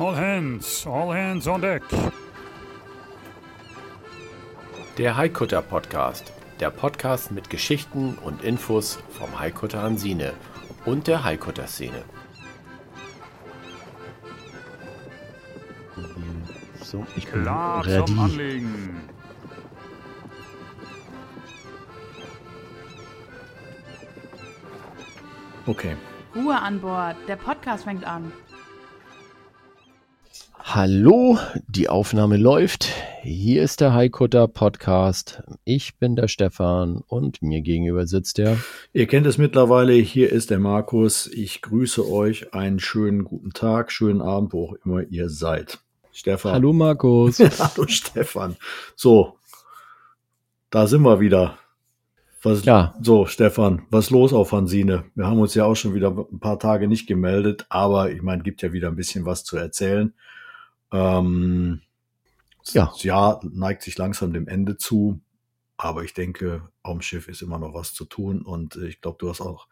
All hands, all hands on deck. Der Haikutter Podcast. Der Podcast mit Geschichten und Infos vom Haikutter Hansine und der Haikutter Szene. So, ich bin Klar ready. zum Anlegen. Okay. Ruhe an Bord. Der Podcast fängt an. Hallo, die Aufnahme läuft. Hier ist der Haikutter Podcast. Ich bin der Stefan und mir gegenüber sitzt der. Ihr kennt es mittlerweile, hier ist der Markus. Ich grüße euch. Einen schönen guten Tag, schönen Abend, wo auch immer ihr seid. Stefan. Hallo Markus. Hallo Stefan. So, da sind wir wieder. Was, Ja. So, Stefan, was los auf Hansine? Wir haben uns ja auch schon wieder ein paar Tage nicht gemeldet, aber ich meine, gibt ja wieder ein bisschen was zu erzählen. Ähm, Ja. Das Jahr neigt sich langsam dem Ende zu, aber ich denke, auf dem Schiff ist immer noch was zu tun und äh, ich glaube, du hast auch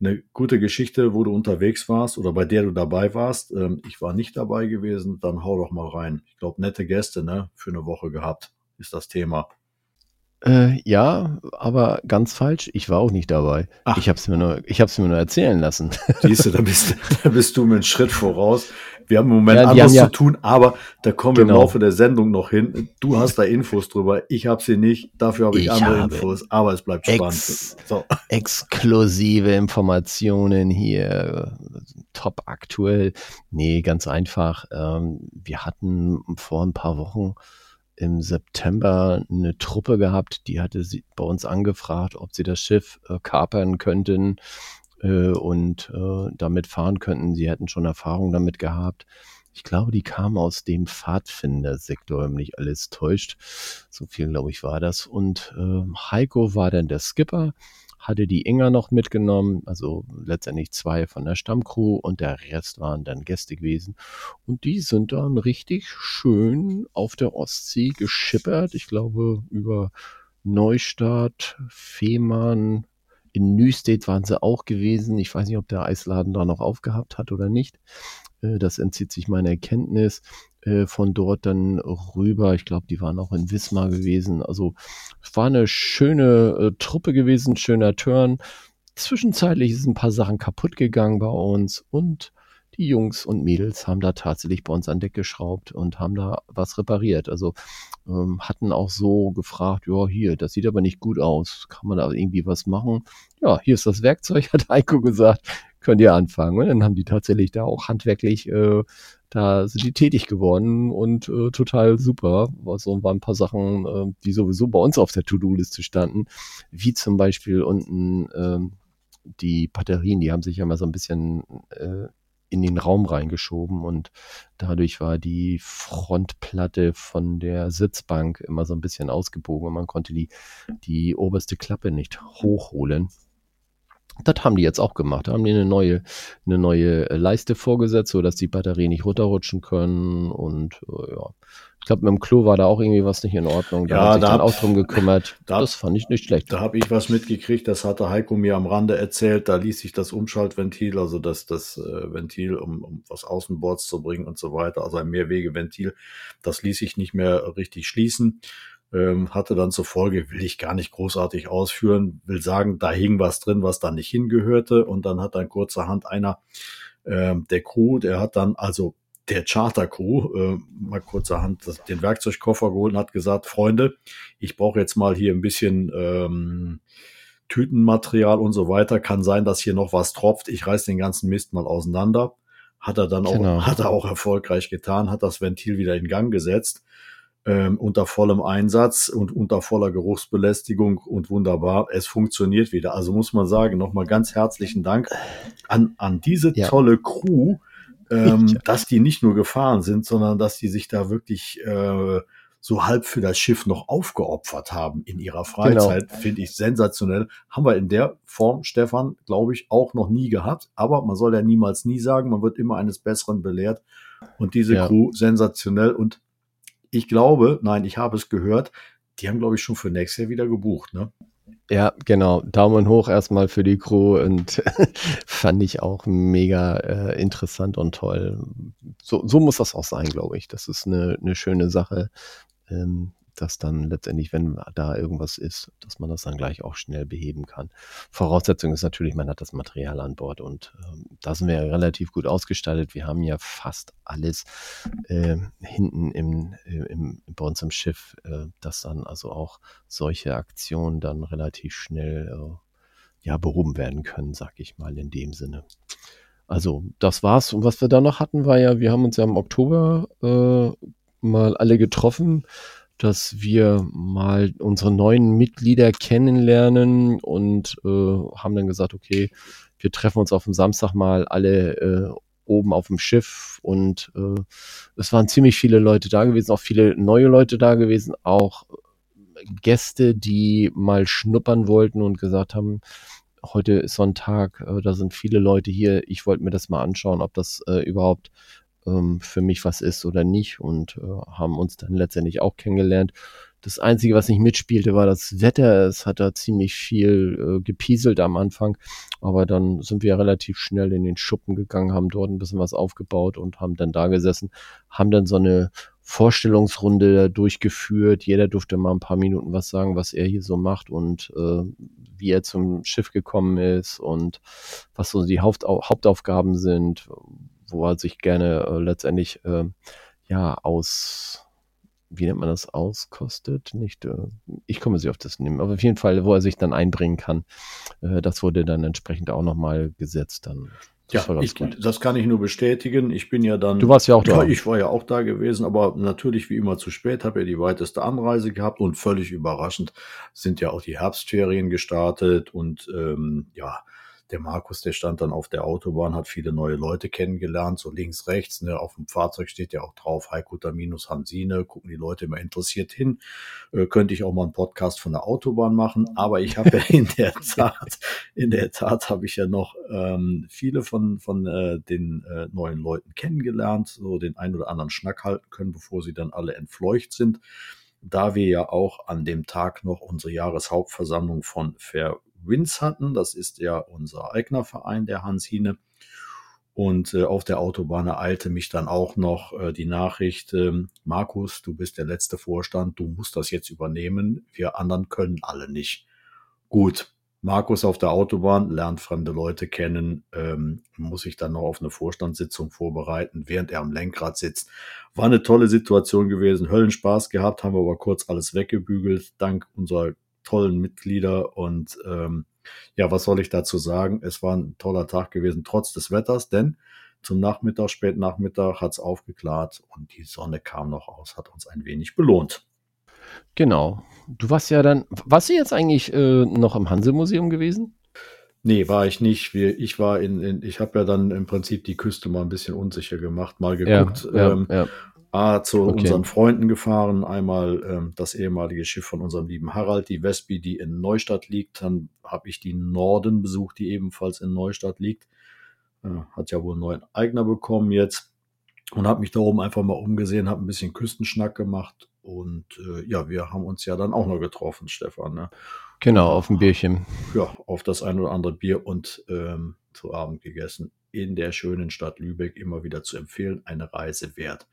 eine gute Geschichte, wo du unterwegs warst oder bei der du dabei warst. Ähm, ich war nicht dabei gewesen, dann hau doch mal rein. Ich glaube, nette Gäste, ne, für eine Woche gehabt, ist das Thema. Äh, ja, aber ganz falsch. Ich war auch nicht dabei. Ach. Ich habe es mir nur, ich habe es mir nur erzählen lassen. Siehst du, da bist, da bist du mir einen Schritt voraus. Wir haben im Moment Ja, anderes ja- zu tun, aber da kommen wir Genau. im Laufe der Sendung noch hin. Du hast da Infos drüber, ich habe sie nicht, dafür habe ich, Ich andere habe Infos, aber es bleibt spannend. Ex- So. Exklusive Informationen hier, top aktuell. Nee, ganz einfach. Ähm, wir hatten vor ein paar Wochen im September eine Truppe gehabt, die hatte sie bei uns angefragt, ob sie das Schiff äh, kapern könnten äh, und äh, damit fahren könnten. Sie hätten schon Erfahrung damit gehabt. Ich glaube, die kamen aus dem Pfadfindersektor, wenn mich alles täuscht. So viel, glaube ich, war das. Und ähm, Heiko war dann der Skipper, hatte die Inga noch mitgenommen, also letztendlich zwei von der Stammcrew und der Rest waren dann Gäste gewesen. Und die sind dann richtig schön auf der Ostsee geschippert. Ich glaube, über Neustadt, Fehmarn, in Nüstedt waren sie auch gewesen. Ich weiß nicht, ob der Eisladen da noch aufgehabt hat oder nicht. Äh, Das entzieht sich meiner Erkenntnis. Äh, Von dort dann rüber. Ich glaube, die waren auch in Wismar gewesen. Also war eine schöne äh, Truppe gewesen, schöner Turn. Zwischenzeitlich sind ein paar Sachen kaputt gegangen bei uns und die Jungs und Mädels haben da tatsächlich bei uns an Deck geschraubt und haben da was repariert. Also ähm, hatten auch so gefragt, ja, hier, das sieht aber nicht gut aus. Kann man da irgendwie was machen? Ja, hier ist das Werkzeug, hat Heiko gesagt, könnt ihr anfangen. Und dann haben die tatsächlich da auch handwerklich, äh, da sind die tätig geworden und äh, total super. Also waren ein paar Sachen, äh, die sowieso bei uns auf der To-Do-Liste standen, wie zum Beispiel unten ähm, die Batterien, die haben sich ja mal so ein bisschen äh, in den Raum reingeschoben und dadurch war die Frontplatte von der Sitzbank immer so ein bisschen ausgebogen und man konnte die, die oberste Klappe nicht hochholen. Das haben die jetzt auch gemacht. Da haben die eine neue, eine neue Leiste vorgesetzt, so dass die Batterien nicht runterrutschen können. Und äh, ja, ich glaube, mit dem Klo war da auch irgendwie was nicht in Ordnung. Da Ja, hat sich da dann hab- auch drum gekümmert. da- das fand ich nicht schlecht. Da habe ich was mitgekriegt, das hatte Heiko mir am Rande erzählt. Da ließ sich das Umschaltventil, also das, das äh, Ventil, um, um was Außenbords zu bringen und so weiter, also ein Mehrwegeventil, das ließ sich nicht mehr richtig schließen. Ähm, hatte dann zur Folge, will ich gar nicht großartig ausführen, will sagen, da hing was drin, was da nicht hingehörte. Und dann hat dann kurzerhand einer ähm, der Crew, der hat dann also der Charter-Crew äh, mal kurzerhand das, den Werkzeugkoffer geholt und hat gesagt, Freunde, ich brauche jetzt mal hier ein bisschen ähm, Tütenmaterial und so weiter. Kann sein, dass hier noch was tropft. Ich reiß den ganzen Mist mal auseinander. Hat er dann auch, Genau. hat er auch erfolgreich getan, hat das Ventil wieder in Gang gesetzt. Ähm, unter vollem Einsatz und unter voller Geruchsbelästigung und wunderbar. Es funktioniert wieder. Also muss man sagen, nochmal ganz herzlichen Dank an, an diese Ja. tolle Crew, ähm, Ja. dass die nicht nur gefahren sind, sondern dass die sich da wirklich äh, so halb für das Schiff noch aufgeopfert haben in ihrer Freizeit, finde ich sensationell. Haben wir in der Form, Stefan, glaube ich, auch noch nie gehabt. Aber man soll ja niemals nie sagen, man wird immer eines Besseren belehrt. Und diese Ja. Crew sensationell. Und ich glaube, nein, ich habe es gehört, die haben, glaube ich, schon für nächstes Jahr wieder gebucht. Ne? Ja, genau. Daumen hoch erstmal für die Crew und fand ich auch mega äh, interessant und toll. So, so muss das auch sein, glaube ich. Das ist eine, eine schöne Sache. Ähm, dass dann letztendlich, wenn da irgendwas ist, dass man das dann gleich auch schnell beheben kann. Voraussetzung ist natürlich, man hat das Material an Bord und ähm, da sind wir ja relativ gut ausgestattet. Wir haben ja fast alles äh, hinten im, im, bei uns im Schiff, äh, dass dann also auch solche Aktionen dann relativ schnell äh, ja, behoben werden können, sag ich mal in dem Sinne. Also das war's. Und was wir da noch hatten, war ja, wir haben uns ja im Oktober äh, mal alle getroffen dass wir mal unsere neuen Mitglieder kennenlernen und äh, haben dann gesagt, okay, wir treffen uns auf dem Samstag mal alle äh, oben auf dem Schiff und äh, es waren ziemlich viele Leute da gewesen, auch viele neue Leute da gewesen, auch Gäste, die mal schnuppern wollten und gesagt haben, heute ist so ein Tag, äh, da sind viele Leute hier, ich wollte mir das mal anschauen, ob das äh, überhaupt ähm, für mich was ist oder nicht und äh, haben uns dann letztendlich auch kennengelernt. Das Einzige, was nicht mitspielte, war das Wetter. Es hat da ziemlich viel äh, gepieselt am Anfang, aber dann sind wir relativ schnell in den Schuppen gegangen, haben dort ein bisschen was aufgebaut und haben dann da gesessen, haben dann so eine Vorstellungsrunde durchgeführt. Jeder durfte mal ein paar Minuten was sagen, was er hier so macht und äh, wie er zum Schiff gekommen ist und was so die Hauptau Hauptaufgaben sind, wo er sich gerne äh, letztendlich äh, ja aus wie nennt man das, auskostet. Nicht, äh, ich komme sie auf das nehmen, aber auf jeden Fall, wo er sich dann einbringen kann. Äh, das wurde dann entsprechend auch nochmal gesetzt. Dann. Das ja, ich, das kann ich nur bestätigen. Ich bin ja dann. Du warst ja auch da. Ich war ja auch da gewesen, aber natürlich wie immer zu spät, habe ja die weiteste Anreise gehabt und völlig überraschend sind ja auch die Herbstferien gestartet und ähm, ja, der Markus, der stand dann auf der Autobahn, hat viele neue Leute kennengelernt, so links, rechts. Ne? Auf dem Fahrzeug steht ja auch drauf, Heikuta minus Hansine, gucken die Leute immer interessiert hin. Äh, könnte ich auch mal einen Podcast von der Autobahn machen, aber ich habe ja in der Tat, in der Tat habe ich ja noch ähm, viele von, von äh, den äh, neuen Leuten kennengelernt, so den ein oder anderen Schnack halten können, bevor sie dann alle entfleucht sind da wir ja auch an dem Tag noch unsere Jahreshauptversammlung von Fair Wins hatten. Das ist ja unser eigener Verein, der Hansine. Und äh, auf der Autobahn ereilte mich dann auch noch äh, die Nachricht, äh, Markus, du bist der letzte Vorstand, du musst das jetzt übernehmen. Wir anderen können alle nicht. Gut, Markus auf der Autobahn lernt fremde Leute kennen, ähm, muss sich dann noch auf eine Vorstandssitzung vorbereiten, während er am Lenkrad sitzt. War eine tolle Situation gewesen, Höllenspaß gehabt, haben wir aber kurz alles weggebügelt, dank unserer tollen Mitglieder. Und ähm, ja, was soll ich dazu sagen? Es war ein toller Tag gewesen, trotz des Wetters, denn zum Nachmittag, Spätnachmittag hat es aufgeklärt und die Sonne kam noch aus, hat uns ein wenig belohnt. Genau. Du warst ja dann, warst du jetzt eigentlich äh, noch im Hansemuseum gewesen? Nee, war ich nicht. Wir, ich war in, in ich habe ja dann im Prinzip die Küste mal ein bisschen unsicher gemacht, mal geguckt, ja, ja, ähm, ja. A, zu okay. unseren Freunden gefahren. Einmal ähm, das ehemalige Schiff von unserem lieben Harald, die Wespi, die in Neustadt liegt. Dann habe ich die Norden besucht, die ebenfalls in Neustadt liegt. Äh, hat ja wohl einen neuen Eigner bekommen jetzt. Und habe mich da oben einfach mal umgesehen, habe ein bisschen Küstenschnack gemacht. Und äh, ja, wir haben uns ja dann auch noch getroffen, Stefan. Ne? Genau, auf ein Bierchen. Ja, auf das ein oder andere Bier und ähm, zu Abend gegessen. In der schönen Stadt Lübeck immer wieder zu empfehlen. Eine Reise wert.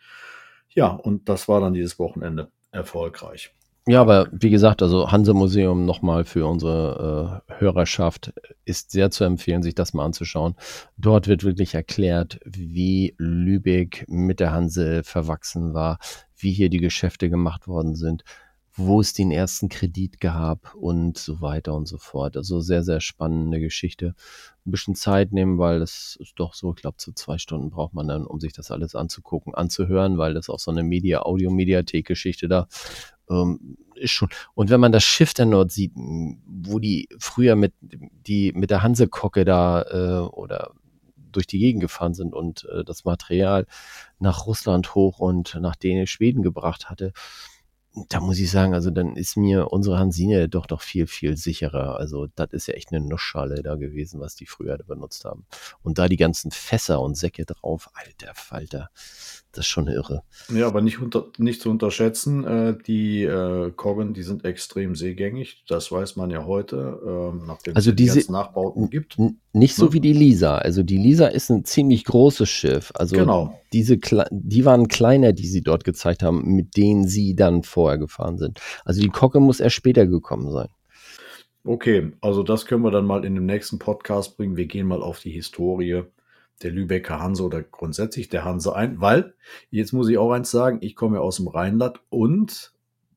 Ja, und das war dann dieses Wochenende erfolgreich. Ja, aber wie gesagt, also Hanse Museum nochmal für unsere äh, Hörerschaft ist sehr zu empfehlen, sich das mal anzuschauen. Dort wird wirklich erklärt, wie Lübeck mit der Hanse verwachsen war, wie hier die Geschäfte gemacht worden sind, wo es den ersten Kredit gab und so weiter und so fort. Also sehr, sehr spannende Geschichte. Ein bisschen Zeit nehmen, weil es ist doch so, ich glaube, so zwei Stunden braucht man dann, um sich das alles anzugucken, anzuhören, weil das auch so eine Media, Audio-Mediathek-Geschichte da ähm, ist schon. Und wenn man das Schiff dann dort sieht, wo die früher mit, die, mit der Hansekocke da äh, oder durch die Gegend gefahren sind und äh, das Material nach Russland hoch und nach Dänemark, Schweden gebracht hatte, da muss ich sagen, also dann ist mir unsere Hansine doch doch viel, viel sicherer. Also das ist ja echt eine Nussschale da gewesen, was die früher benutzt haben. Und da die ganzen Fässer und Säcke drauf, alter Falter. Das ist schon irre. Ja, aber nicht, unter, nicht zu unterschätzen, äh, die äh, Koggen, die sind extrem seegängig. Das weiß man ja heute, äh, nachdem also es diese, jetzt Nachbauten gibt. Nicht so Ne? wie die Lisa. Also die Lisa ist ein ziemlich großes Schiff. Also Genau. diese Kle- die waren kleiner, die sie dort gezeigt haben, mit denen sie dann vorher gefahren sind. Also die Kocke muss erst später gekommen sein. Okay, also das können wir dann mal in dem nächsten Podcast bringen. Wir gehen mal auf die Historie der Lübecker Hanse oder grundsätzlich der Hanse ein, weil jetzt muss ich auch eins sagen, ich komme ja aus dem Rheinland und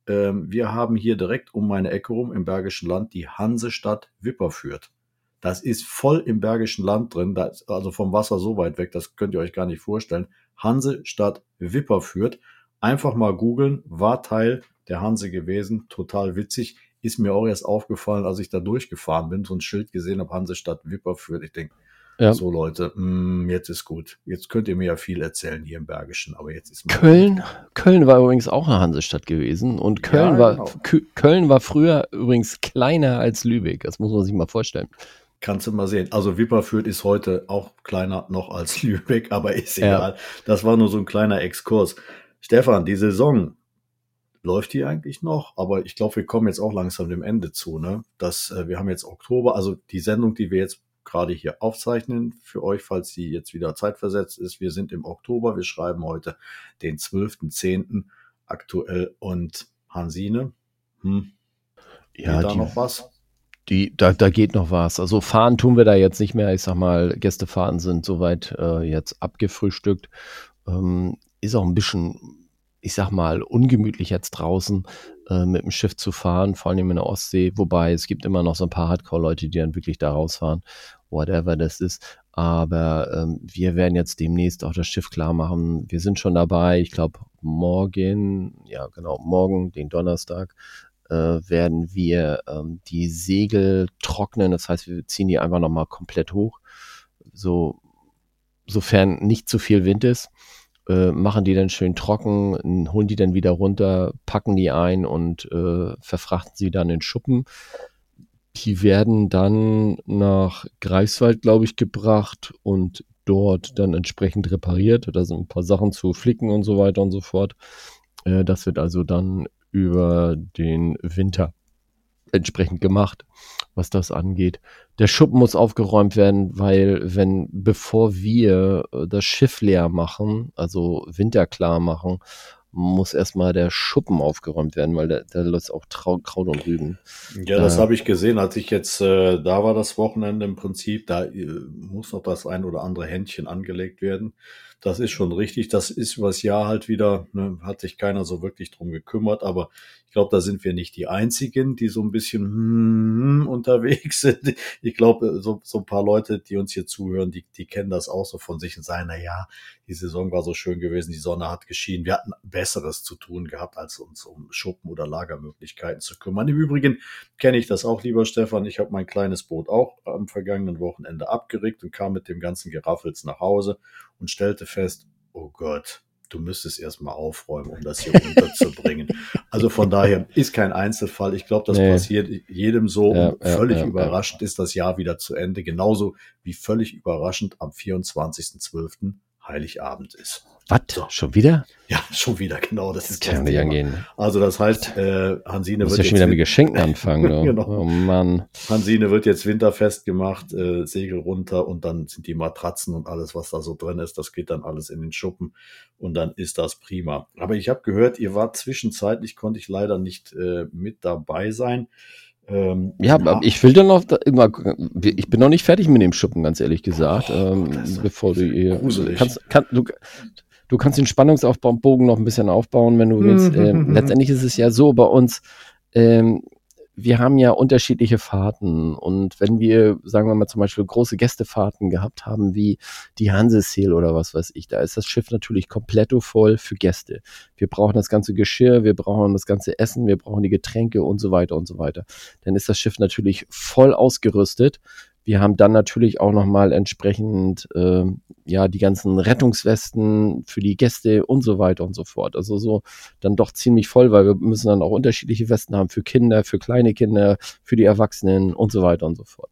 ähm, wir haben hier direkt um meine Ecke rum im Bergischen Land die Hansestadt Wipperfürth. Das ist voll im Bergischen Land drin, da ist also vom Wasser so weit weg, das könnt ihr euch gar nicht vorstellen. Hansestadt Wipperfürth. Einfach mal googeln, war Teil der Hanse gewesen, total witzig. Ist mir auch erst aufgefallen, als ich da durchgefahren bin, so ein Schild gesehen habe, Hansestadt Wipperfürth. Ich denke, Ja. so Leute, mm, jetzt ist gut. Jetzt könnt ihr mir ja viel erzählen hier im Bergischen, aber jetzt ist Köln, Köln war übrigens auch eine Hansestadt gewesen und Köln Ja, war genau. Kö- Köln war früher übrigens kleiner als Lübeck. Das muss man sich mal vorstellen. Kannst du mal sehen. Also Wipperfürth ist heute auch kleiner noch als Lübeck, aber ist Ja. egal. Das war nur so ein kleiner Exkurs. Stefan, die Saison läuft die eigentlich noch, aber ich glaube, wir kommen jetzt auch langsam dem Ende zu. Ne? Das, äh, wir haben jetzt Oktober, also die Sendung, die wir jetzt gerade hier aufzeichnen für euch, falls die jetzt wieder zeitversetzt ist. Wir sind im Oktober, wir schreiben heute den 12.10. aktuell und Hansine. Hm, Ja, geht da die, noch was? die, da, da geht noch was. Also fahren tun wir da jetzt nicht mehr. Ich sag mal, Gästefahrten sind soweit äh, jetzt abgefrühstückt. Ähm, ist auch ein bisschen, ich sag mal, ungemütlich jetzt draußen äh, mit dem Schiff zu fahren, vor allem in der Ostsee. Wobei es gibt immer noch so ein paar Hardcore-Leute, die dann wirklich da rausfahren, whatever das ist. Aber ähm, wir werden jetzt demnächst auch das Schiff klar machen. Wir sind schon dabei. Ich glaube, morgen, ja genau, morgen, den Donnerstag, äh, werden wir ähm, die Segel trocknen. Das heißt, wir ziehen die einfach nochmal komplett hoch. So, sofern nicht zu viel Wind ist, äh, machen die dann schön trocken, holen die dann wieder runter, packen die ein und äh, verfrachten sie dann in Schuppen. Die werden dann nach Greifswald, glaube ich, gebracht und dort dann entsprechend repariert. Da sind ein paar Sachen zu flicken und so weiter und so fort. Äh, das wird also dann über den Winter entsprechend gemacht, was das angeht. Der Schuppen muss aufgeräumt werden, weil wenn, bevor wir äh, das Schiff leer machen, also winterklar machen, muss erstmal der Schuppen aufgeräumt werden, weil da, da läuft auch Trau Kraut und Rüben. Ja, das Äh, habe ich gesehen, als ich jetzt äh, da war, das Wochenende im Prinzip. Da äh, muss noch das ein oder andere Händchen angelegt werden. Das ist schon richtig. Das ist übers Jahr halt wieder, ne, hat sich keiner so wirklich drum gekümmert. Aber ich glaube, da sind wir nicht die Einzigen, die so ein bisschen hm, unterwegs sind. Ich glaube, so, so ein paar Leute, die uns hier zuhören, die, die kennen das auch so von sich und sagen, na ja, die Saison war so schön gewesen, die Sonne hat geschienen. Wir hatten Besseres zu tun gehabt, als uns um Schuppen oder Lagermöglichkeiten zu kümmern. Im Übrigen kenne ich das auch, lieber Stefan. Ich habe mein kleines Boot auch am vergangenen Wochenende abgeregt und kam mit dem ganzen Geraffels nach Hause und stellte fest, oh Gott, du müsstest erstmal aufräumen, um das hier runterzubringen. Also von daher ist kein Einzelfall. Ich glaube, das Nee. passiert jedem so. Ja, völlig ja, ja. überraschend ist das Jahr wieder zu Ende. Genauso wie völlig überraschend am 24.12. Heiligabend ist. Was? So. Schon wieder? Ja, schon wieder, genau. Das Das ist kann nicht angehen. Also das heißt, äh, Hansine Du musst wird ja jetzt schon wieder mit Geschenken anfangen. Du. Genau. Oh Mann. Hansine wird jetzt winterfest gemacht, äh, Segel runter und dann sind die Matratzen und alles, was da so drin ist, das geht dann alles in den Schuppen und dann ist das prima. Aber ich habe gehört, ihr wart zwischenzeitlich, konnte ich leider nicht äh, mit dabei sein. Ähm, Ja, aber ich will dann noch, ich bin noch nicht fertig mit dem Schuppen, ganz ehrlich gesagt. ähm, das ist bevor du hier, kannst, kann, du, du kannst den Spannungsaufbogen noch ein bisschen aufbauen, wenn du willst. Mhm, Ähm, mhm, letztendlich ist es ja so bei uns, ähm, wir haben ja unterschiedliche Fahrten und wenn wir, sagen wir mal zum Beispiel große Gästefahrten gehabt haben, wie die Hansesail oder was weiß ich, da ist das Schiff natürlich komplett voll für Gäste. Wir brauchen das ganze Geschirr, wir brauchen das ganze Essen, wir brauchen die Getränke und so weiter und so weiter. Dann ist das Schiff natürlich voll ausgerüstet. Wir haben dann natürlich auch nochmal entsprechend ähm, ja die ganzen Rettungswesten für die Gäste und so weiter und so fort. Also so dann doch ziemlich voll, weil wir müssen dann auch unterschiedliche Westen haben für Kinder, für kleine Kinder, für die Erwachsenen und so weiter und so fort.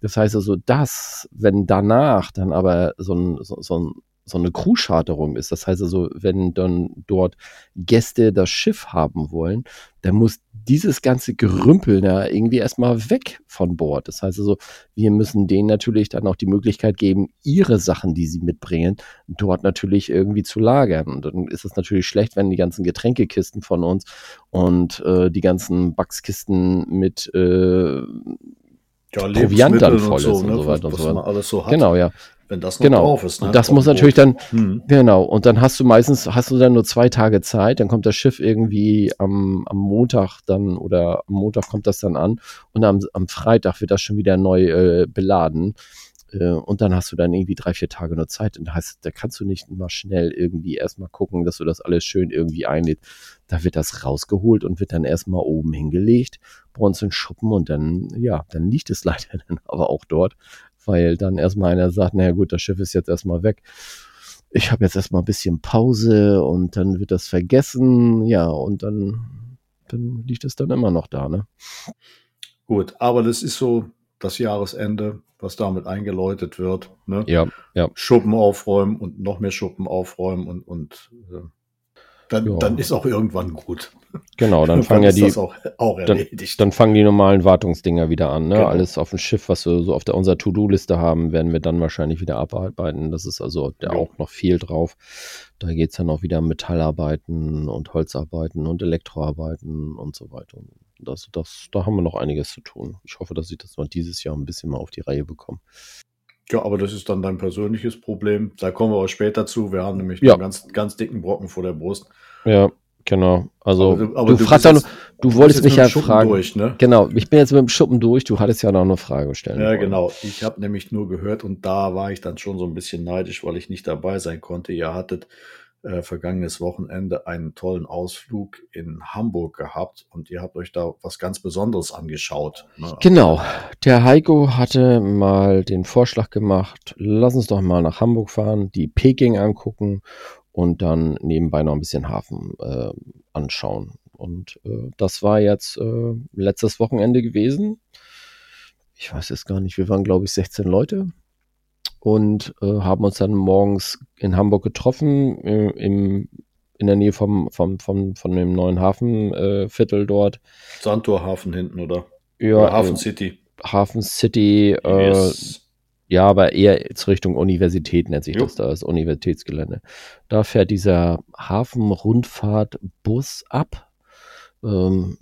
Das heißt also, das, wenn danach dann aber so ein, so, so ein so eine Crew-Charterung ist. Das heißt also, wenn dann dort Gäste das Schiff haben wollen, dann muss dieses ganze Gerümpel da irgendwie erstmal weg von Bord. Das heißt also, wir müssen denen natürlich dann auch die Möglichkeit geben, ihre Sachen, die sie mitbringen, dort natürlich irgendwie zu lagern. Und dann ist es natürlich schlecht, wenn die ganzen Getränkekisten von uns und äh, die ganzen Backskisten mit äh, Ja, Proviant dann voll ist und ne, so weiter und was so weiter. alles so hat. Genau, ja. Wenn das noch Genau. drauf ist. Ne? Und das vom muss natürlich dann, Hm. Genau, und dann hast du meistens, hast du dann nur zwei Tage Zeit, dann kommt das Schiff irgendwie am, am Montag dann oder am Montag kommt das dann an und am, am Freitag wird das schon wieder neu äh, beladen. Äh, und dann hast du dann irgendwie drei, vier Tage nur Zeit. Und da heißt, da kannst du nicht mal schnell irgendwie erstmal gucken, dass du das alles schön irgendwie einlädst. Da wird das rausgeholt und wird dann erstmal oben hingelegt bei uns in Schuppen und dann, ja, dann liegt es leider dann aber auch dort, weil dann erstmal einer sagt, naja gut, das Schiff ist jetzt erstmal weg. Ich habe jetzt erstmal ein bisschen Pause und dann wird das vergessen, ja, und dann, dann liegt es dann immer noch da, ne? Gut, aber das ist so das Jahresende, was damit eingeläutet wird. Ne? Ja, ja. Schuppen aufräumen und noch mehr Schuppen aufräumen und, und äh, dann, Ja. dann ist auch irgendwann gut. Genau, dann fangen ja die, auch, auch dann, dann fangen die normalen Wartungsdinger wieder an. Ne? Genau. Alles auf dem Schiff, was wir so auf der, unserer To-Do-Liste haben, werden wir dann wahrscheinlich wieder abarbeiten. Das ist also Ja. auch noch viel drauf. Da geht's dann auch wieder um Metallarbeiten und Holzarbeiten und Elektroarbeiten und so weiter. Das, das, da haben wir noch einiges zu tun. Ich hoffe, dass ich das mal dieses Jahr ein bisschen mal auf die Reihe bekomme. Ja, aber das ist dann dein persönliches Problem. Da kommen wir auch später zu. Wir haben nämlich Ja. einen ganz, ganz dicken Brocken vor der Brust. Ja, genau. Also Aber du, aber fragst bist ja jetzt- du bist wolltest mich ja fragen. Durch, ne? Genau, ich bin jetzt mit dem Schuppen durch. Du hattest ja noch eine Frage stellen. Ja, wollen. genau. Ich habe nämlich nur gehört und da war ich dann schon so ein bisschen neidisch, weil ich nicht dabei sein konnte. Ihr hattet äh, vergangenes Wochenende einen tollen Ausflug in Hamburg gehabt und ihr habt euch da was ganz Besonderes angeschaut. Ne? Genau. Der Heiko hatte mal den Vorschlag gemacht, lass uns doch mal nach Hamburg fahren, die Peking angucken und dann nebenbei noch ein bisschen Hafen äh, anschauen. Und äh, das war jetzt äh, letztes Wochenende gewesen. Ich weiß jetzt gar nicht, wir waren glaube ich 16 Leute und äh, haben uns dann morgens in Hamburg getroffen, äh, im, in der Nähe vom, vom, vom, von dem neuen Hafenviertel äh, dort. Sandtorhafen hinten, oder? Ja, oder Hafen äh, City. Hafen City, äh, Yes. ja, aber eher jetzt Richtung Universität nennt sich Jo. das da, das Universitätsgelände. Da fährt dieser Hafenrundfahrtbus ab. Ähm,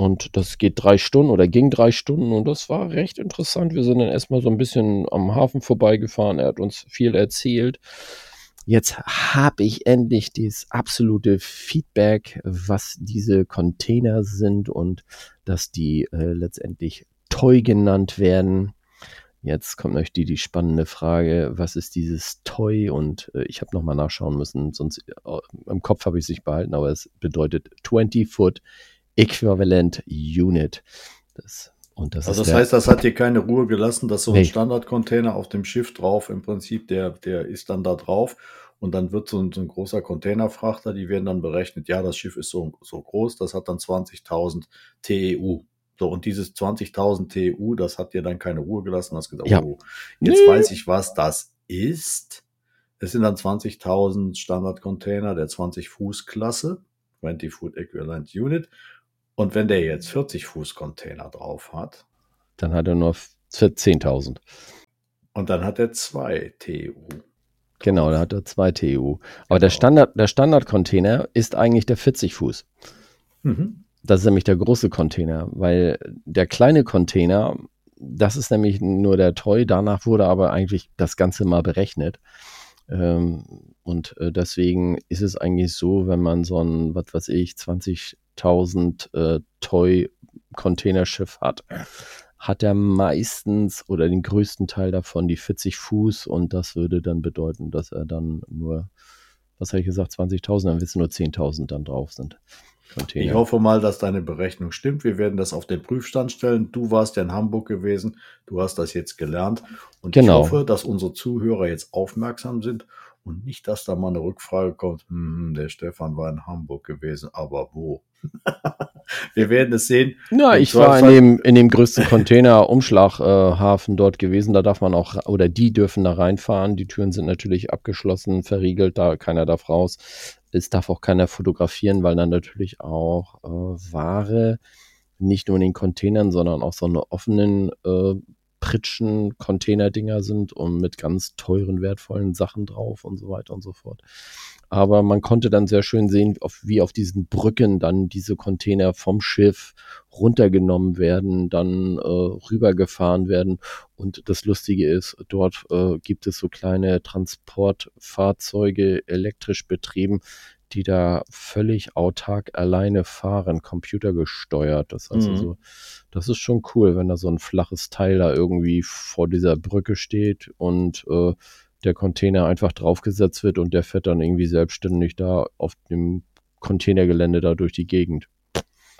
und das geht drei Stunden oder ging drei Stunden und das war recht interessant. Wir sind dann erstmal so ein bisschen am Hafen vorbeigefahren. Er hat uns viel erzählt. Jetzt habe ich endlich das absolute Feedback, was diese Container sind und dass die äh, letztendlich Toy genannt werden. Jetzt kommt euch die, die spannende Frage, was ist dieses Toy? Und äh, ich habe nochmal nachschauen müssen, sonst äh, im Kopf habe ich es nicht behalten, aber es bedeutet 20 Foot Equivalent Unit. Das, und das Also das heißt, das hat dir keine Ruhe gelassen, dass so ein Nee. Standardcontainer auf dem Schiff drauf, im Prinzip, der, der ist dann da drauf und dann wird so ein, so ein großer Containerfrachter, die werden dann berechnet, ja, das Schiff ist so, so groß, das hat dann 20.000 TEU. So, und dieses 20.000 TEU, das hat dir dann keine Ruhe gelassen, hast gesagt, Ja. oh, jetzt Nee. weiß ich, was das ist. Es sind dann 20.000 Standardcontainer der 20 Fuß Klasse, 20 Foot Equivalent Unit. Und wenn der jetzt 40 Fuß Container drauf hat, dann hat er nur f- 10.000. Und dann hat er zwei TU. Genau, da hat er zwei TU. Aber der Standard, der Standardcontainer ist eigentlich der 40 Fuß. Mhm. Das ist nämlich der große Container, weil der kleine Container, das ist nämlich nur der Toy. Danach wurde aber eigentlich das Ganze mal berechnet. Ähm, und äh, deswegen ist es eigentlich so, wenn man so ein, was weiß ich, 20.000 äh, Toy-Containerschiff hat, hat er meistens oder den größten Teil davon die 40 Fuß und das würde dann bedeuten, dass er dann nur, was habe ich gesagt, 20.000, dann wissen nur 10.000 dann drauf sind. Container. Ich hoffe mal, dass deine Berechnung stimmt. Wir werden das auf den Prüfstand stellen. Du warst ja in Hamburg gewesen. Du hast das jetzt gelernt. Und Genau. ich hoffe, dass unsere Zuhörer jetzt aufmerksam sind und nicht, dass da mal eine Rückfrage kommt. Hm, der Stefan war in Hamburg gewesen, aber wo? Wir werden es sehen. Ja, ich war in dem, in dem größten Container-Umschlaghafen äh, dort gewesen. Da darf man auch, oder die dürfen da reinfahren. Die Türen sind natürlich abgeschlossen, verriegelt, da keiner darf raus. Es darf auch keiner fotografieren, weil dann natürlich auch äh, Ware nicht nur in den Containern, sondern auch so eine offenen äh, Pritschen Container-Dinger sind und mit ganz teuren, wertvollen Sachen drauf und so weiter und so fort. Aber man konnte dann sehr schön sehen, wie auf diesen Brücken dann diese Container vom Schiff runtergenommen werden, dann äh, rübergefahren werden. Und das Lustige ist, dort äh, gibt es so kleine Transportfahrzeuge elektrisch betrieben, die da völlig autark alleine fahren, computergesteuert. Das heißt mhm. also, das ist schon cool, wenn da so ein flaches Teil da irgendwie vor dieser Brücke steht und äh, der Container einfach draufgesetzt wird und der fährt dann irgendwie selbstständig da auf dem Containergelände da durch die Gegend.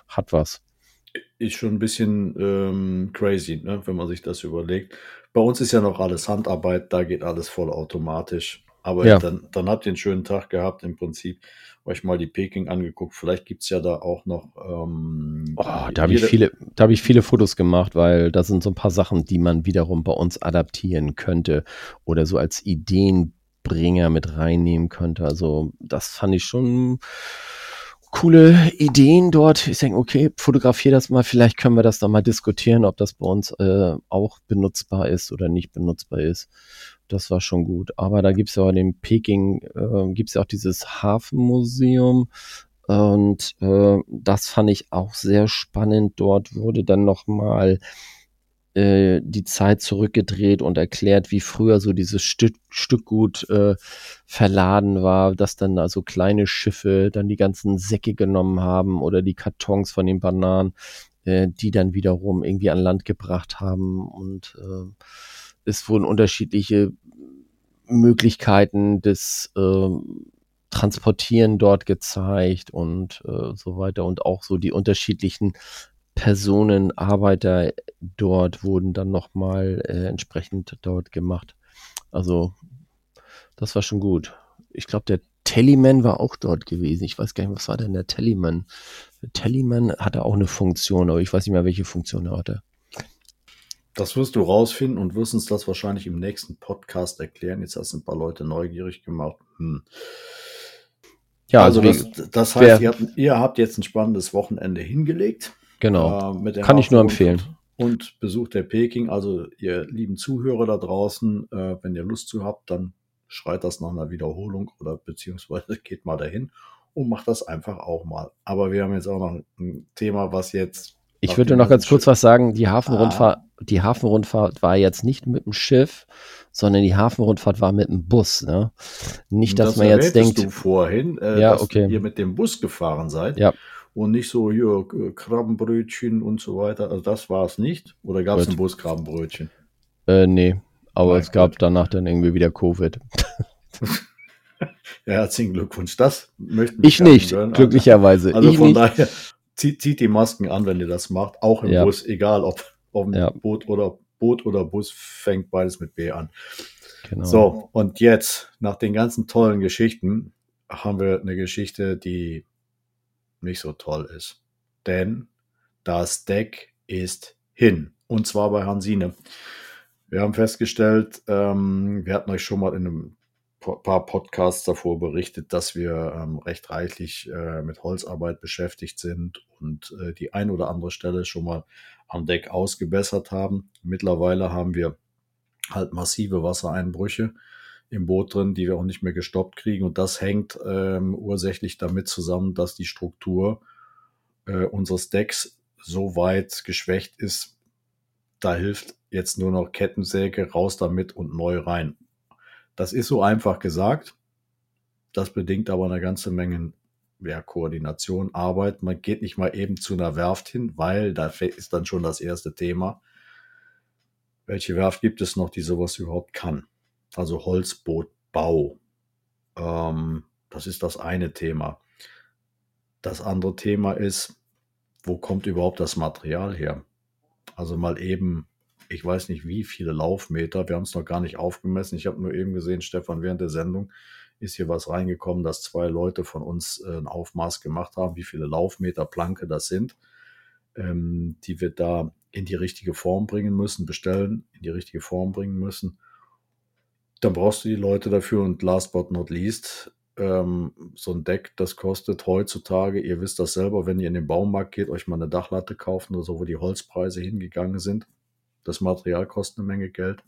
Hat was. Ist schon ein bisschen ähm, crazy, ne, wenn man sich das überlegt. Bei uns ist ja noch alles Handarbeit, da geht alles voll automatisch. Aber ja. dann, dann habt ihr einen schönen Tag gehabt im Prinzip. Euch mal die Peking angeguckt. Vielleicht gibt es ja da auch noch. Ähm, oh, da habe ich viele, da habe ich viele Fotos gemacht, weil da sind so ein paar Sachen, die man wiederum bei uns adaptieren könnte oder so als Ideenbringer mit reinnehmen könnte. Also das fand ich schon coole Ideen dort. Ich denke, okay, fotografiere das mal. Vielleicht können wir das dann mal diskutieren, ob das bei uns äh, auch benutzbar ist oder nicht benutzbar ist. Das war schon gut. Aber da gibt es ja auch in Peking, äh, gibt es ja auch dieses Hafenmuseum. Und äh, das fand ich auch sehr spannend. Dort wurde dann nochmal äh, die Zeit zurückgedreht und erklärt, wie früher so dieses Stück, Stückgut äh, verladen war, dass dann also kleine Schiffe dann die ganzen Säcke genommen haben oder die Kartons von den Bananen, äh, die dann wiederum irgendwie an Land gebracht haben und äh, es wurden unterschiedliche Möglichkeiten des äh, Transportieren dort gezeigt und äh, so weiter und auch so die unterschiedlichen Personen, Arbeiter dort wurden dann nochmal äh, entsprechend dort gemacht. Also das war schon gut. Ich glaube, der Tellyman war auch dort gewesen. Ich weiß gar nicht, was war denn der Tellyman? Der Tellyman hatte auch eine Funktion, aber ich weiß nicht mehr, welche Funktion er hatte. Das wirst du rausfinden und wirst uns das wahrscheinlich im nächsten Podcast erklären. Jetzt hast du ein paar Leute neugierig gemacht. Hm. Ja, also, also das, das heißt, ihr habt, ihr habt, jetzt ein spannendes Wochenende hingelegt. Genau. Äh, Kann ich nur empfehlen. Und, besucht der Peking. Also ihr lieben Zuhörer da draußen, äh, wenn ihr Lust zu habt, dann schreit das nach einer Wiederholung oder beziehungsweise geht mal dahin und macht das einfach auch mal. Aber wir haben jetzt auch noch ein Thema, was jetzt ich würde noch ganz kurz was sagen. Die Hafenrundfahrt, ah. die Hafenrundfahrt war jetzt nicht mit dem Schiff, sondern die Hafenrundfahrt war mit dem Bus. Ne? Nicht, dass das man jetzt denkt. du vorhin, äh, ja, dass okay. ihr mit dem Bus gefahren seid. Ja. Und nicht so hier Krabbenbrötchen und so weiter. Also das war es nicht. Oder gab es im Bus Krabbenbrötchen? Äh, nee. Aber mein es gab Gott. danach dann irgendwie wieder Covid. ja, herzlichen Glückwunsch. Das möchten wir Ich nicht, hören. glücklicherweise. Also ich von nicht. daher zieht, zieht die Masken an, wenn ihr das macht, auch im ja. Bus, egal ob, ob ja. Boot oder Boot oder Bus, fängt beides mit B an. Genau. So, und jetzt, nach den ganzen tollen Geschichten, haben wir eine Geschichte, die nicht so toll ist. Denn das Deck ist hin. Und zwar bei Hansine. Wir haben festgestellt, ähm, wir hatten euch schon mal in einem paar Podcasts davor berichtet, dass wir ähm, recht reichlich äh, mit Holzarbeit beschäftigt sind und äh, die ein oder andere Stelle schon mal am Deck ausgebessert haben. Mittlerweile haben wir halt massive Wassereinbrüche im Boot drin, die wir auch nicht mehr gestoppt kriegen. Und das hängt ähm, ursächlich damit zusammen, dass die Struktur äh, unseres Decks so weit geschwächt ist. Da hilft jetzt nur noch Kettensäge, raus damit und neu rein. Das ist so einfach gesagt. Das bedingt aber eine ganze Menge ja, Koordination, Arbeit. Man geht nicht mal eben zu einer Werft hin, weil da ist dann schon das erste Thema. Welche Werft gibt es noch, die sowas überhaupt kann? Also Holzbootbau. Ähm, das ist das eine Thema. Das andere Thema ist, wo kommt überhaupt das Material her? Also mal eben ich weiß nicht wie viele Laufmeter. Wir haben es noch gar nicht aufgemessen. Ich habe nur eben gesehen, Stefan, während der Sendung, ist hier was reingekommen, dass zwei Leute von uns äh, ein Aufmaß gemacht haben, wie viele Laufmeter Planke das sind, ähm, die wir da in die richtige Form bringen müssen, bestellen, in die richtige Form bringen müssen. Dann brauchst du die Leute dafür und last but not least, ähm, so ein Deck, das kostet heutzutage, ihr wisst das selber, wenn ihr in den Baumarkt geht, euch mal eine Dachlatte kaufen oder so, wo die Holzpreise hingegangen sind. Das Material kostet eine Menge Geld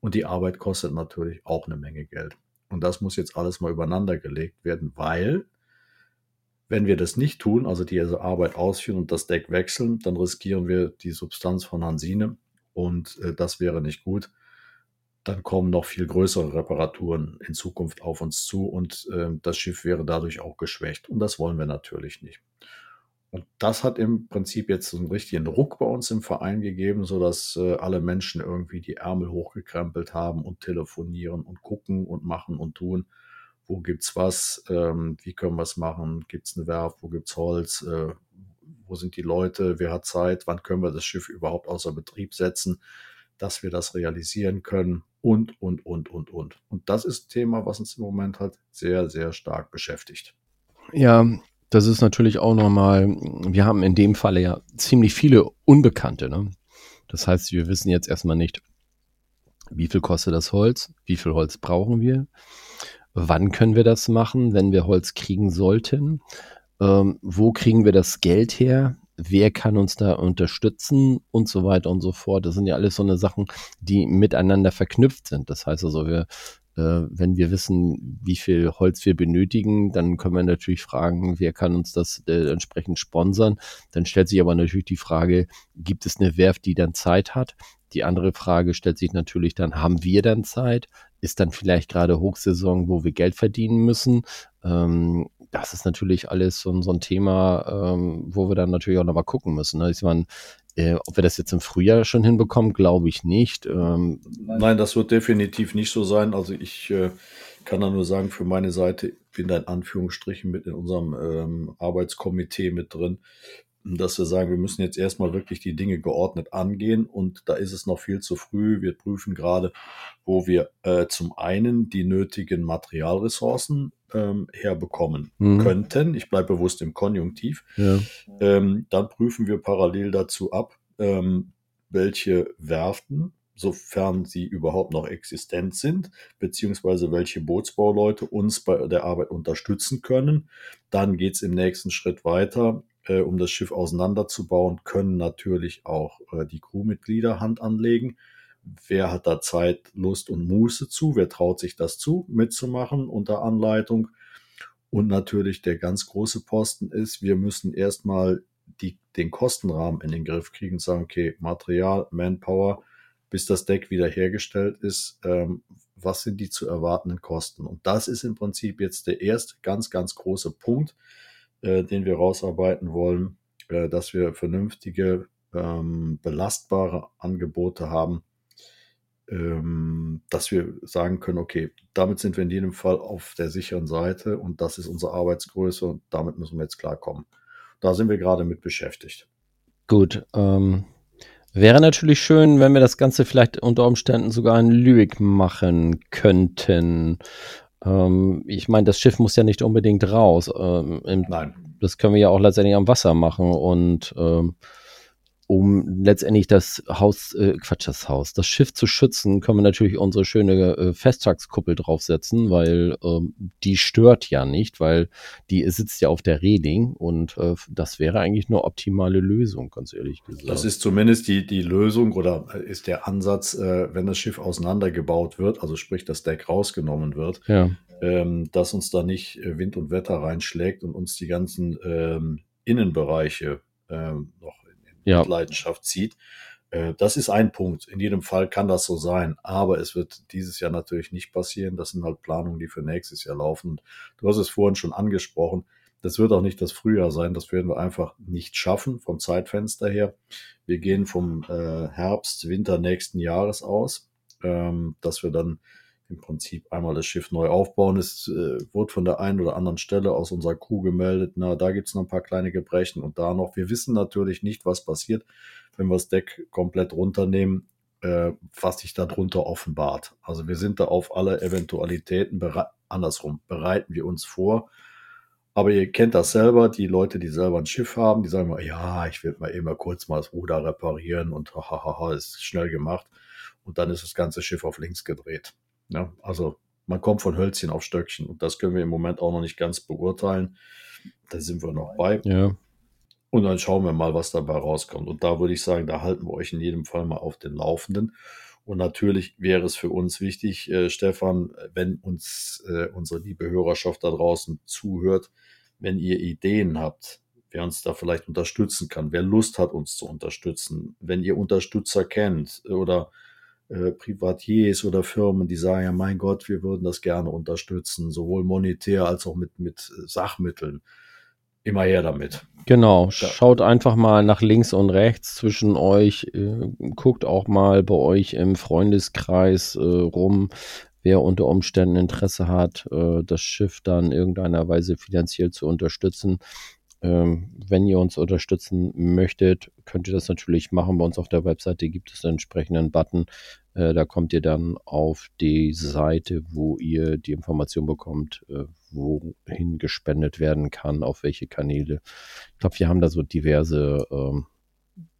und die Arbeit kostet natürlich auch eine Menge Geld. Und das muss jetzt alles mal übereinander gelegt werden, weil wenn wir das nicht tun, also diese Arbeit ausführen und das Deck wechseln, dann riskieren wir die Substanz von Hansine und äh, das wäre nicht gut dann kommen noch viel größere Reparaturen in Zukunft auf uns zu und äh, das Schiff wäre dadurch auch geschwächt. Und das wollen wir natürlich nicht. Und das hat im Prinzip jetzt einen richtigen Ruck bei uns im Verein gegeben, sodass äh, alle Menschen irgendwie die Ärmel hochgekrempelt haben und telefonieren und gucken und machen und tun. Wo gibt's was? Ähm, wie können wir es machen? Gibt's eine Werft? Wo gibt's Holz? Äh, wo sind die Leute? Wer hat Zeit? Wann können wir das Schiff überhaupt außer Betrieb setzen? dass wir das realisieren können und, und, und, und, und. Und das ist ein Thema, was uns im Moment halt sehr, sehr stark beschäftigt. Ja, das ist natürlich auch nochmal, wir haben in dem Falle ja ziemlich viele Unbekannte. Ne? Das heißt, wir wissen jetzt erstmal nicht, wie viel kostet das Holz, wie viel Holz brauchen wir, wann können wir das machen, wenn wir Holz kriegen sollten, ähm, wo kriegen wir das Geld her, wer kann uns da unterstützen und so weiter und so fort. Das sind ja alles so eine Sachen, die miteinander verknüpft sind. Das heißt also, wir, wenn wir wissen, wie viel Holz wir benötigen, dann können wir natürlich fragen, wer kann uns das äh, entsprechend sponsern. Dann stellt sich aber natürlich die Frage, gibt es eine Werft, die dann Zeit hat? Die andere Frage stellt sich natürlich dann, haben wir dann Zeit? Ist dann vielleicht gerade Hochsaison, wo wir Geld verdienen müssen? Ähm, das ist natürlich alles so, so ein Thema, ähm, wo wir dann natürlich auch nochmal gucken müssen. Ne? Ich meine, äh, ob wir das jetzt im Frühjahr schon hinbekommen, glaube ich nicht. Ähm, Nein, das wird definitiv nicht so sein. Also ich äh, kann da nur sagen, für meine Seite bin da in Anführungsstrichen mit in unserem ähm, Arbeitskomitee mit drin dass wir sagen, wir müssen jetzt erstmal wirklich die Dinge geordnet angehen und da ist es noch viel zu früh. Wir prüfen gerade, wo wir äh, zum einen die nötigen Materialressourcen ähm, herbekommen mhm. könnten. Ich bleibe bewusst im Konjunktiv. Ja. Ähm, dann prüfen wir parallel dazu ab, ähm, welche Werften sofern sie überhaupt noch existent sind, beziehungsweise welche Bootsbauleute uns bei der Arbeit unterstützen können. Dann geht es im nächsten Schritt weiter äh, um das Schiff auseinanderzubauen, können natürlich auch äh, die Crewmitglieder Hand anlegen. Wer hat da Zeit, Lust und Muße zu? Wer traut sich das zu, mitzumachen unter Anleitung? Und natürlich der ganz große Posten ist, wir müssen erstmal den Kostenrahmen in den Griff kriegen und sagen, okay, Material, Manpower, bis das Deck wieder hergestellt ist, ähm, was sind die zu erwartenden Kosten? Und das ist im Prinzip jetzt der erste ganz, ganz große Punkt, äh, den wir rausarbeiten wollen, äh, dass wir vernünftige, ähm, belastbare Angebote haben, ähm, dass wir sagen können, okay, damit sind wir in jedem Fall auf der sicheren Seite und das ist unsere Arbeitsgröße und damit müssen wir jetzt klarkommen. Da sind wir gerade mit beschäftigt. Gut, ähm, wäre natürlich schön, wenn wir das Ganze vielleicht unter Umständen sogar in Lübeck machen könnten. Ähm, ich meine, das Schiff muss ja nicht unbedingt raus. Ähm, im, Nein. Das können wir ja auch letztendlich am Wasser machen und ähm, um letztendlich das Haus, äh, Quatsch, das Haus, das Schiff zu schützen, können wir natürlich unsere schöne äh, Festtagskuppel draufsetzen, weil ähm, die stört ja nicht, weil die sitzt ja auf der Reling und äh, das wäre eigentlich eine optimale Lösung, ganz ehrlich gesagt. Das ist zumindest die, die Lösung oder ist der Ansatz, äh, wenn das Schiff auseinandergebaut wird, also sprich das Deck rausgenommen wird, ja. ähm, dass uns da nicht äh, Wind und Wetter reinschlägt und uns die ganzen ähm, Innenbereiche ähm, noch ja. Leidenschaft zieht. Äh, das ist ein Punkt. In jedem Fall kann das so sein, aber es wird dieses Jahr natürlich nicht passieren. Das sind halt Planungen, die für nächstes Jahr laufen. Du hast es vorhin schon angesprochen. Das wird auch nicht das Frühjahr sein. Das werden wir einfach nicht schaffen vom Zeitfenster her. Wir gehen vom äh, Herbst, Winter nächsten Jahres aus, ähm, dass wir dann im Prinzip einmal das Schiff neu aufbauen. Es äh, wurde von der einen oder anderen Stelle aus unserer Crew gemeldet, na, da gibt es noch ein paar kleine Gebrechen und da noch. Wir wissen natürlich nicht, was passiert, wenn wir das Deck komplett runternehmen. äh, was sich darunter offenbart. Also wir sind da auf alle Eventualitäten andersrum, bereiten wir uns vor. Aber ihr kennt das selber, die Leute, die selber ein Schiff haben, die sagen mal, ja, ich will mal immer kurz mal das Ruder reparieren und hahaha, ist schnell gemacht. Und dann ist das ganze Schiff auf links gedreht. Ja, also man kommt von Hölzchen auf Stöckchen und das können wir im Moment auch noch nicht ganz beurteilen. Da sind wir noch bei. Ja. Und dann schauen wir mal, was dabei rauskommt. Und da würde ich sagen, da halten wir euch in jedem Fall mal auf den Laufenden. Und natürlich wäre es für uns wichtig, äh, Stefan, wenn uns äh, unsere liebe Hörerschaft da draußen zuhört, wenn ihr Ideen habt, wer uns da vielleicht unterstützen kann, wer Lust hat, uns zu unterstützen, wenn ihr Unterstützer kennt oder äh, Privatiers oder Firmen, die sagen, ja, mein Gott, wir würden das gerne unterstützen, sowohl monetär als auch mit, mit Sachmitteln immer her damit. Genau, schaut einfach mal nach links und rechts zwischen euch, äh, guckt auch mal bei euch im Freundeskreis äh, rum, wer unter Umständen Interesse hat, äh, das Schiff dann in irgendeiner Weise finanziell zu unterstützen. Ähm, wenn ihr uns unterstützen möchtet, könnt ihr das natürlich machen. Bei uns auf der Webseite gibt es einen entsprechenden Button. Äh, da kommt ihr dann auf die Seite, wo ihr die Information bekommt, äh, wohin gespendet werden kann, auf welche Kanäle. Ich glaube, wir haben da so diverse ähm,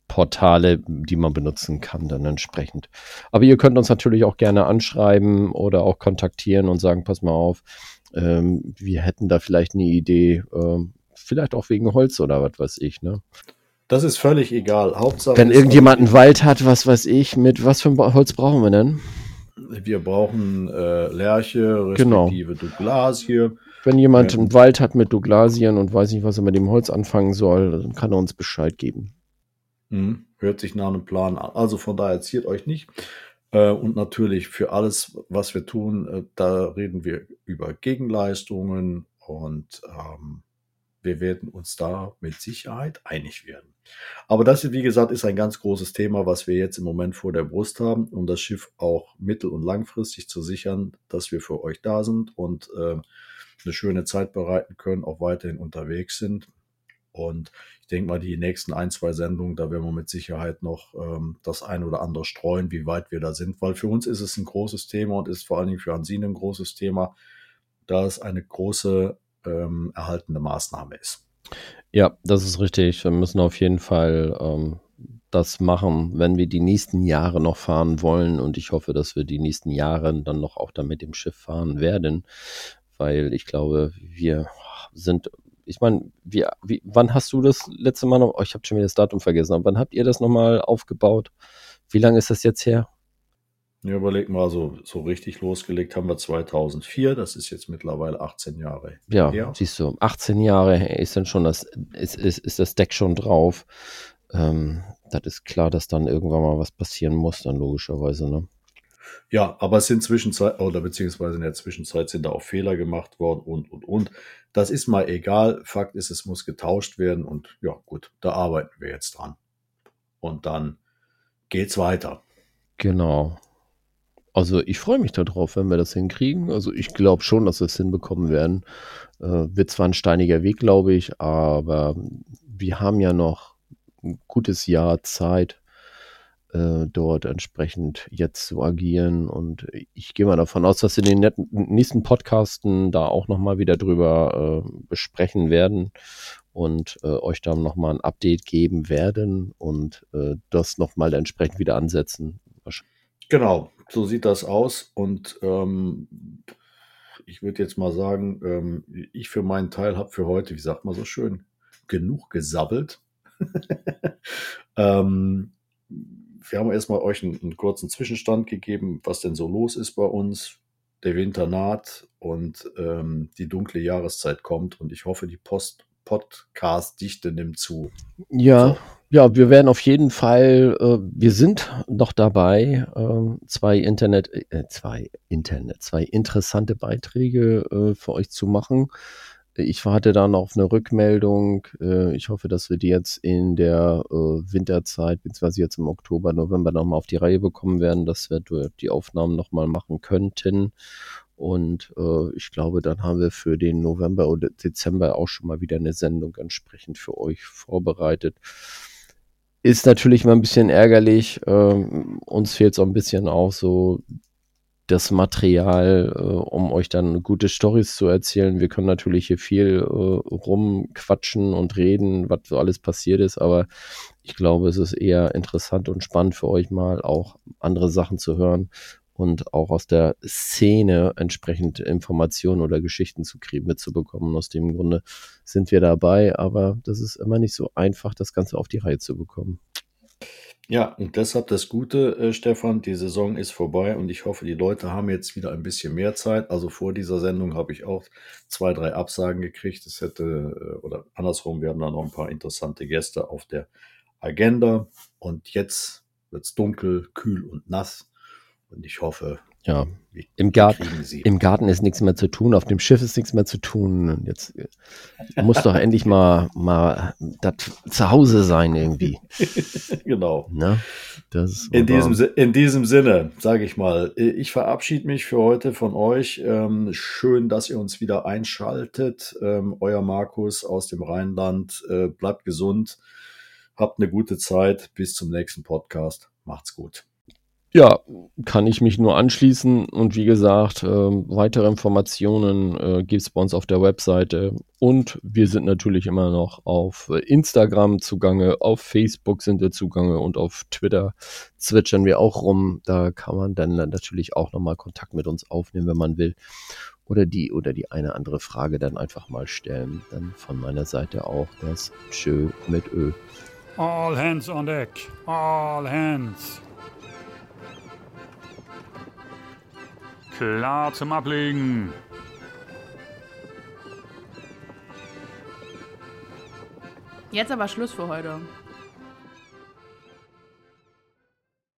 Portale, die man benutzen kann, dann entsprechend. Aber ihr könnt uns natürlich auch gerne anschreiben oder auch kontaktieren und sagen, pass mal auf, ähm, wir hätten da vielleicht eine Idee, ähm, vielleicht auch wegen Holz oder was weiß ich, ne? Das ist völlig egal. Hauptsache. Wenn irgendjemand einen Wald hat, was weiß ich, mit was für ein Holz brauchen wir denn? Wir brauchen äh, Lerche, Genau. respektive Douglasie. Wenn jemand Ja. einen Wald hat mit Douglasien und weiß nicht, was er mit dem Holz anfangen soll, dann kann er uns Bescheid geben. Hm, hört sich nach einem Plan an. Also von daher ziert euch nicht. Äh, und natürlich für alles, was wir tun, äh, da reden wir über Gegenleistungen und ähm, wir werden uns da mit Sicherheit einig werden. Aber das, wie gesagt, ist ein ganz großes Thema, was wir jetzt im Moment vor der Brust haben, um das Schiff auch mittel- und langfristig zu sichern, dass wir für euch da sind und äh, eine schöne Zeit bereiten können, auch weiterhin unterwegs sind. Und ich denke mal, die nächsten ein, zwei Sendungen, da werden wir mit Sicherheit noch ähm, das ein oder andere streuen, wie weit wir da sind, weil für uns ist es ein großes Thema und ist vor allen Dingen für Hansine ein großes Thema, da es eine große ähm, erhaltende Maßnahme ist. Ja, das ist richtig. Wir müssen auf jeden Fall ähm, das machen, wenn wir die nächsten Jahre noch fahren wollen. Und ich hoffe, dass wir die nächsten Jahre dann noch auch dann mit dem Schiff fahren werden, weil ich glaube, wir sind, ich meine, wie, wie, wann hast du das letzte Mal noch, oh, ich habe schon wieder das Datum vergessen, aber wann habt ihr das nochmal aufgebaut? Wie lange ist das jetzt her? Ja, überleg mal, so, so richtig losgelegt haben wir 2004, das ist jetzt mittlerweile 18 Jahre. Ja, her. siehst du, 18 Jahre ist dann schon das, ist, ist, ist das Deck schon drauf. Ähm, das ist klar, dass dann irgendwann mal was passieren muss, dann logischerweise, ne? Ja, aber es sind Zwischenzeit, oder beziehungsweise in der Zwischenzeit sind da auch Fehler gemacht worden und, und, und. Das ist mal egal. Fakt ist, es muss getauscht werden und ja, gut, da arbeiten wir jetzt dran. Und dann geht's weiter. Genau. Also ich freue mich darauf, wenn wir das hinkriegen. Also ich glaube schon, dass wir es hinbekommen werden. Äh, wird zwar ein steiniger Weg, glaube ich, aber wir haben ja noch ein gutes Jahr Zeit, äh, dort entsprechend jetzt zu agieren. Und ich gehe mal davon aus, dass wir in den nächsten Podcasten da auch nochmal wieder drüber äh, besprechen werden und äh, euch dann nochmal ein Update geben werden und äh, das nochmal entsprechend wieder ansetzen. Genau, so sieht das aus. Und ähm, ich würde jetzt mal sagen, ähm, ich für meinen Teil habe für heute, wie sagt man so schön, genug gesabbelt. ähm, wir haben erstmal euch einen, einen, kurzen Zwischenstand gegeben, was denn so los ist bei uns. Der Winter naht und ähm, die dunkle Jahreszeit kommt und ich hoffe, die Post Podcast-Dichte nimmt zu. Ja, So. ja, wir werden auf jeden Fall, äh, wir sind noch dabei, äh, zwei Internet, äh, zwei Internet, zwei interessante Beiträge äh, für euch zu machen. Ich warte dann auf eine Rückmeldung. Äh, ich hoffe, dass wir die jetzt in der äh, Winterzeit, beziehungsweise jetzt im Oktober, November nochmal auf die Reihe bekommen werden, dass wir die Aufnahmen nochmal machen könnten. Und äh, ich glaube, dann haben wir für den November oder Dezember auch schon mal wieder eine Sendung entsprechend für euch vorbereitet. ist natürlich mal ein bisschen ärgerlich. Ähm, uns fehlt so ein bisschen auch so das Material, äh, um euch dann gute Stories zu erzählen. Wir können natürlich hier viel äh, rumquatschen und reden, was so alles passiert ist, aber ich glaube, es ist eher interessant und spannend für euch mal auch andere Sachen zu hören und auch aus der Szene entsprechend Informationen oder Geschichten zu kriegen, mitzubekommen. Aus dem Grunde sind wir dabei, aber das ist immer nicht so einfach, das Ganze auf die Reihe zu bekommen. Ja, und deshalb das Gute, äh, Stefan, die Saison ist vorbei und ich hoffe, die Leute haben jetzt wieder ein bisschen mehr Zeit. Also vor dieser Sendung habe ich auch zwei, drei Absagen gekriegt. Es hätte, äh, oder andersrum, wir haben da noch ein paar interessante Gäste auf der Agenda. Und jetzt wird es dunkel, kühl und nass. Und ich hoffe, ja, im Garten, im Garten ist nichts mehr zu tun, auf dem Schiff ist nichts mehr zu tun. Jetzt äh, muss doch endlich mal, mal das zu Hause sein irgendwie. genau. Na, das in, diesem, in diesem Sinne, sage ich mal, ich verabschiede mich für heute von euch. Ähm, schön, dass ihr uns wieder einschaltet. Ähm, euer Markus aus dem Rheinland. Äh, bleibt gesund. Habt eine gute Zeit. Bis zum nächsten Podcast. Macht's gut. Ja, kann ich mich nur anschließen. Und wie gesagt, äh, weitere Informationen äh, gibt es bei uns auf der Webseite. Und wir sind natürlich immer noch auf Instagram zugange, auf Facebook sind wir zugange und auf Twitter zwitschern wir auch rum. Da kann man dann natürlich auch nochmal Kontakt mit uns aufnehmen, wenn man will. Oder die oder die eine andere Frage dann einfach mal stellen. Dann von meiner Seite auch das Tschö mit Ö. All hands on deck. All hands. Klar zum Ablegen. Jetzt aber Schluss für heute.